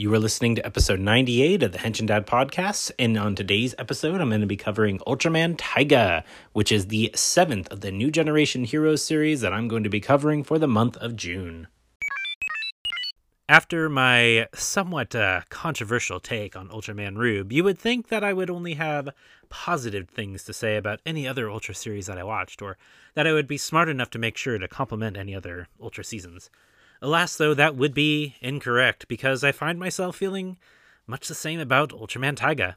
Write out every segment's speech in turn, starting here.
You are listening to episode 98 of the Henshin Dad podcast, and on today's episode, I'm going to be covering Ultraman Taiga, which is the seventh of the New Generation Heroes series that I'm going to be covering for the month of June. After my somewhat uh, controversial take on Ultraman Rube, you would think that I would only have positive things to say about any other Ultra series that I watched, or that I would be smart enough to make sure to compliment any other Ultra seasons. Alas, though, that would be incorrect, because I find myself feeling much the same about Ultraman Taiga.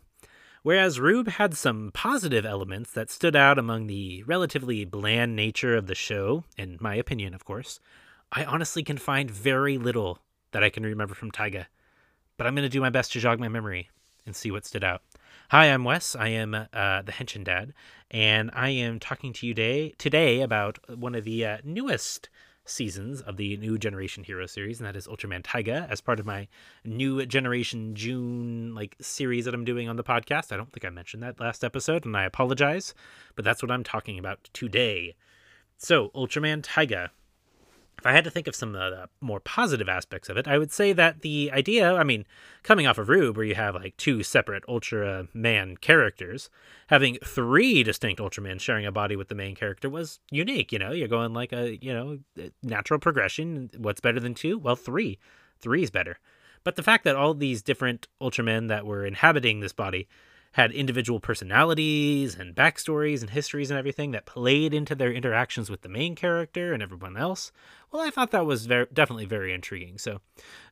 Whereas Rube had some positive elements that stood out among the relatively bland nature of the show, in my opinion, of course, I honestly can find very little that I can remember from Taiga. But I'm going to do my best to jog my memory and see what stood out. Hi, I'm Wes. I am uh, the Henshin Dad, and I am talking to you today, today about one of the uh, newest seasons of the New Generation Hero series, and that is Ultraman Taiga, as part of my New Generation June like series that I'm doing on the podcast. I don't think I mentioned that last episode, and I apologize, but that's what I'm talking about today. So, Ultraman Taiga if I had to think of some of the more positive aspects of it, I would say that the idea, I mean, coming off of Rube, where you have like two separate Ultra Man characters, having three distinct Ultramen sharing a body with the main character was unique. You know, you're going like a, you know, natural progression. What's better than two? Well, three. Three is better. But the fact that all these different Ultramen that were inhabiting this body had individual personalities and backstories and histories and everything that played into their interactions with the main character and everyone else. Well, I thought that was very, definitely very intriguing. So,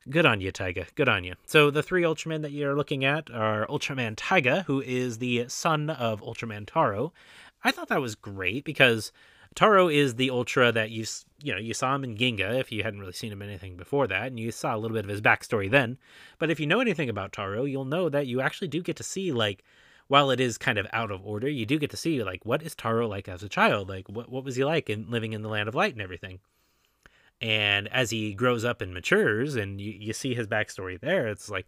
good on you, Taiga. Good on you. So, the three Ultramen that you're looking at are Ultraman Taiga, who is the son of Ultraman Taro. I thought that was great because Taro is the Ultra that you you know you saw him in Ginga if you hadn't really seen him in anything before that, and you saw a little bit of his backstory then. But if you know anything about Taro, you'll know that you actually do get to see like while it is kind of out of order, you do get to see like what is Taro like as a child? Like what what was he like in living in the land of light and everything? And as he grows up and matures and you, you see his backstory there, it's like,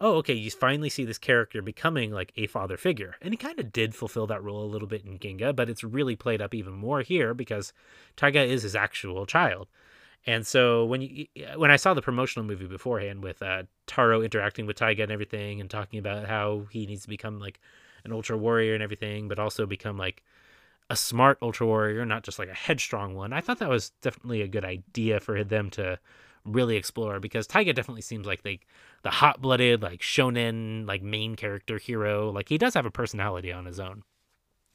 oh, okay, you finally see this character becoming like a father figure. And he kind of did fulfill that role a little bit in Ginga, but it's really played up even more here because Taiga is his actual child. And so when you when I saw the promotional movie beforehand with uh, Taro interacting with Taiga and everything, and talking about how he needs to become like an ultra warrior and everything, but also become like a smart ultra warrior, not just like a headstrong one, I thought that was definitely a good idea for them to really explore because Taiga definitely seems like the the hot blooded like shonen like main character hero. Like he does have a personality on his own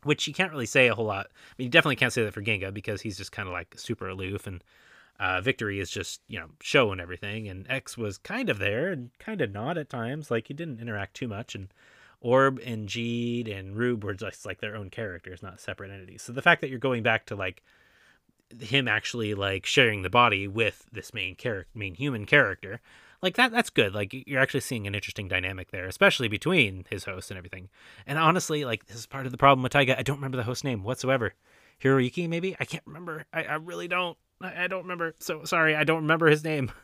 which you can't really say a whole lot. I mean, you definitely can't say that for Ginga because he's just kind of like super aloof and uh, Victory is just you know Sho and everything, and X was kind of there and kind of not at times. Like he didn't interact too much, and Orb and Geed and Rube were just like their own characters, not separate entities. So the fact that you're going back to like him actually like sharing the body with this main character, main human character, like that that's good. Like you're actually seeing an interesting dynamic there, especially between his host and everything. And honestly, like this is part of the problem with Taiga. I don't remember the host name whatsoever. Hiroyuki, maybe? I can't remember. I, I really don't. I, I don't remember. So sorry, I don't remember his name.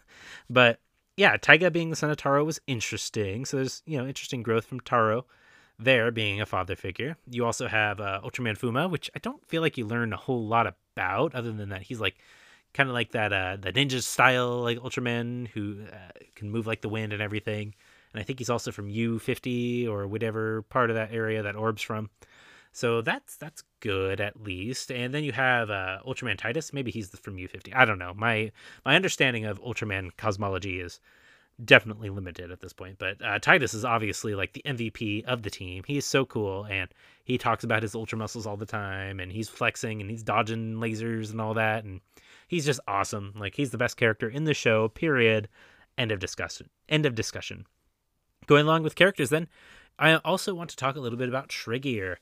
But yeah, Taiga being the son of Taro was interesting. So there's, you know, interesting growth from Taro there being a father figure. You also have uh, Ultraman Fuma, which I don't feel like you learn a whole lot about, other than that he's like kind of like that uh, the ninja style like Ultraman who uh, can move like the wind and everything. And I think he's also from U50 or whatever part of that area that Orb's from. So that's that's good at least. And then you have uh, Ultraman Titus. Maybe he's from U50. I don't know. My my understanding of Ultraman cosmology is definitely limited at this point. But uh, Titus is obviously like the MVP of the team. He's so cool, and he talks about his ultra muscles all the time, and he's flexing and he's dodging lasers and all that, and he's just awesome. Like he's the best character in the show. Period. End of discussion. End of discussion. Going along with characters, then I also want to talk a little bit about Tregear.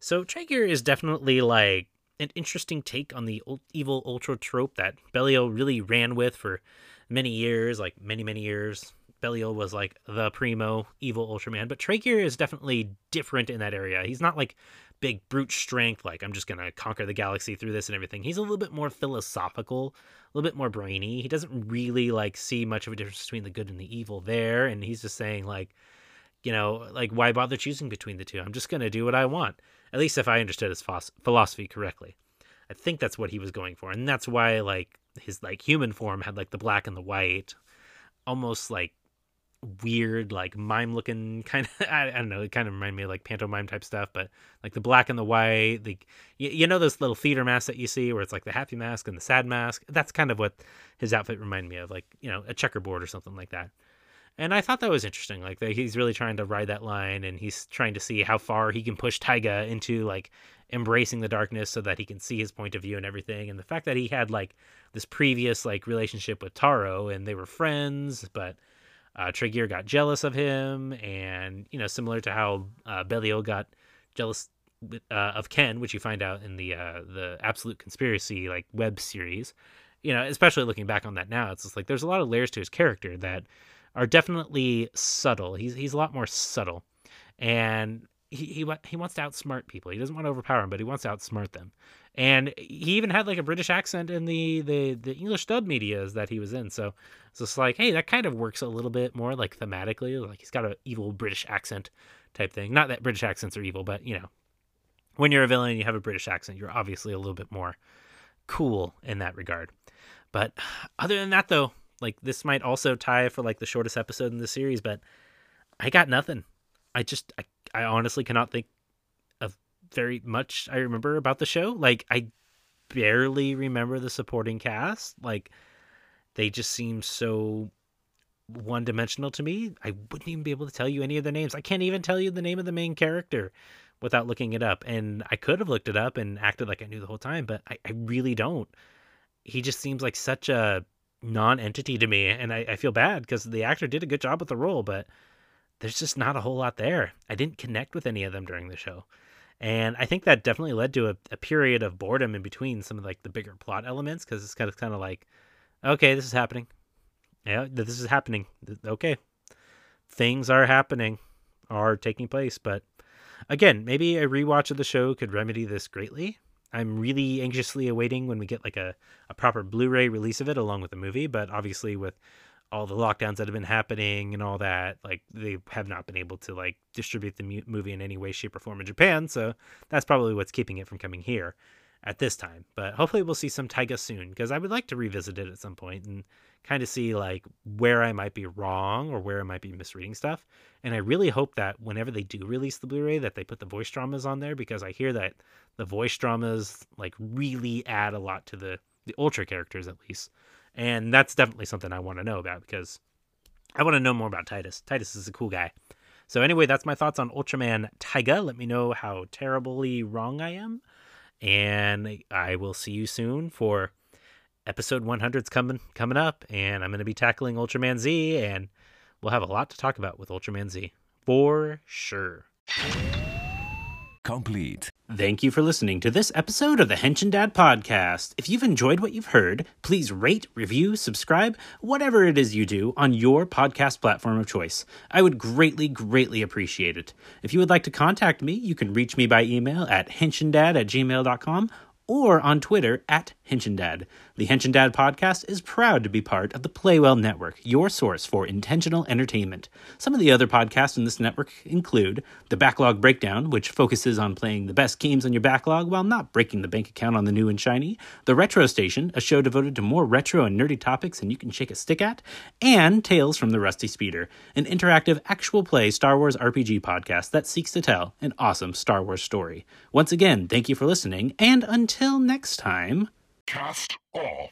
So Tregear is definitely like an interesting take on the evil ultra trope that Belial really ran with for many years, like many many years. Belial was like the primo evil Ultraman, but Tregear is definitely different in that area. He's not like big brute strength, like I'm just gonna conquer the galaxy through this and everything. He's a little bit more philosophical, a little bit more brainy. He doesn't really like see much of a difference between the good and the evil there, and he's just saying like, you know, like why bother choosing between the two? I'm just gonna do what I want. At least if I understood his philosophy correctly. I think that's what he was going for, and that's why like his like human form had like the black and the white, almost like weird like mime looking kind of I, I, don't know it kind of reminded me of like pantomime type stuff but like the black and the white the you, you know those little theater masks that you see where it's like the happy mask and the sad mask? That's kind of what his outfit reminded me of like you know a checkerboard or something like that and I thought that was interesting like that he's really trying to ride that line and he's trying to see how far he can push Taiga into like embracing the darkness so that he can see his point of view and everything and the fact that he had like this previous like relationship with Taro and they were friends but uh, got jealous of him, and you know, similar to how uh, Belial got jealous uh, of Ken, which you find out in the uh, the Absolute Conspiracy like web series. You know, especially looking back on that now, it's just like there's a lot of layers to his character that are definitely subtle. He's he's a lot more subtle, and he he he wants to outsmart people. He doesn't want to overpower them, but he wants to outsmart them. And he even had like a British accent in the the the English dub medias that he was in. So it's just like, hey, that kind of works a little bit more like thematically. Like he's got an evil British accent type thing. Not that British accents are evil, but you know, when you're a villain and you have a British accent, you're obviously a little bit more cool in that regard. But other than that, though, like this might also tie for like the shortest episode in the series, but I got nothing. I just I, I honestly cannot think of very much I remember about the show. Like I barely remember the supporting cast. Like they just seem so one dimensional to me. I wouldn't even be able to tell you any of the names. I can't even tell you the name of the main character without looking it up. And I could have looked it up and acted like I knew the whole time, but I, I really don't. He just seems like such a non entity to me. And I, I feel bad because the actor did a good job with the role, but there's just not a whole lot there. I didn't connect with any of them during the show. And I think that definitely led to a, a period of boredom in between some of like the bigger plot elements because it's kind of kind of like, okay, this is happening. Yeah, this is happening. Okay, things are happening, are taking place. But again, maybe a rewatch of the show could remedy this greatly. I'm really anxiously awaiting when we get like a, a proper Blu-ray release of it along with the movie. But obviously, with all the lockdowns that have been happening and all that like they have not been able to like distribute the movie in any way shape or form in japan so that's probably what's keeping it from coming here at this time but hopefully we'll see some taiga soon because i would like to revisit it at some point and kind of see like where i might be wrong or where i might be misreading stuff and i really hope that whenever they do release the blu-ray that they put the voice dramas on there because i hear that the voice dramas like really add a lot to the the ultra characters at least and that's definitely something I want to know about because I want to know more about Titus. Titus is a cool guy. So anyway, that's my thoughts on Ultraman Taiga. Let me know how terribly wrong I am. And I will see you soon for episode 100's coming coming up and I'm going to be tackling Ultraman Z and we'll have a lot to talk about with Ultraman Z for sure complete. Thank you for listening to this episode of the Henshin Dad Podcast. If you've enjoyed what you've heard, please rate, review, subscribe, whatever it is you do on your podcast platform of choice. I would greatly, greatly appreciate it. If you would like to contact me, you can reach me by email at henshindad at gmail.com or on Twitter at Henshindad. The Henshin Dad podcast is proud to be part of the Playwell Network, your source for intentional entertainment. Some of the other podcasts in this network include The Backlog Breakdown, which focuses on playing the best games on your backlog while not breaking the bank account on the new and shiny, The Retro Station, a show devoted to more retro and nerdy topics than you can shake a stick at, and Tales from the Rusty Speeder, an interactive actual play Star Wars RPG podcast that seeks to tell an awesome Star Wars story. Once again, thank you for listening, and until next time. Cast off.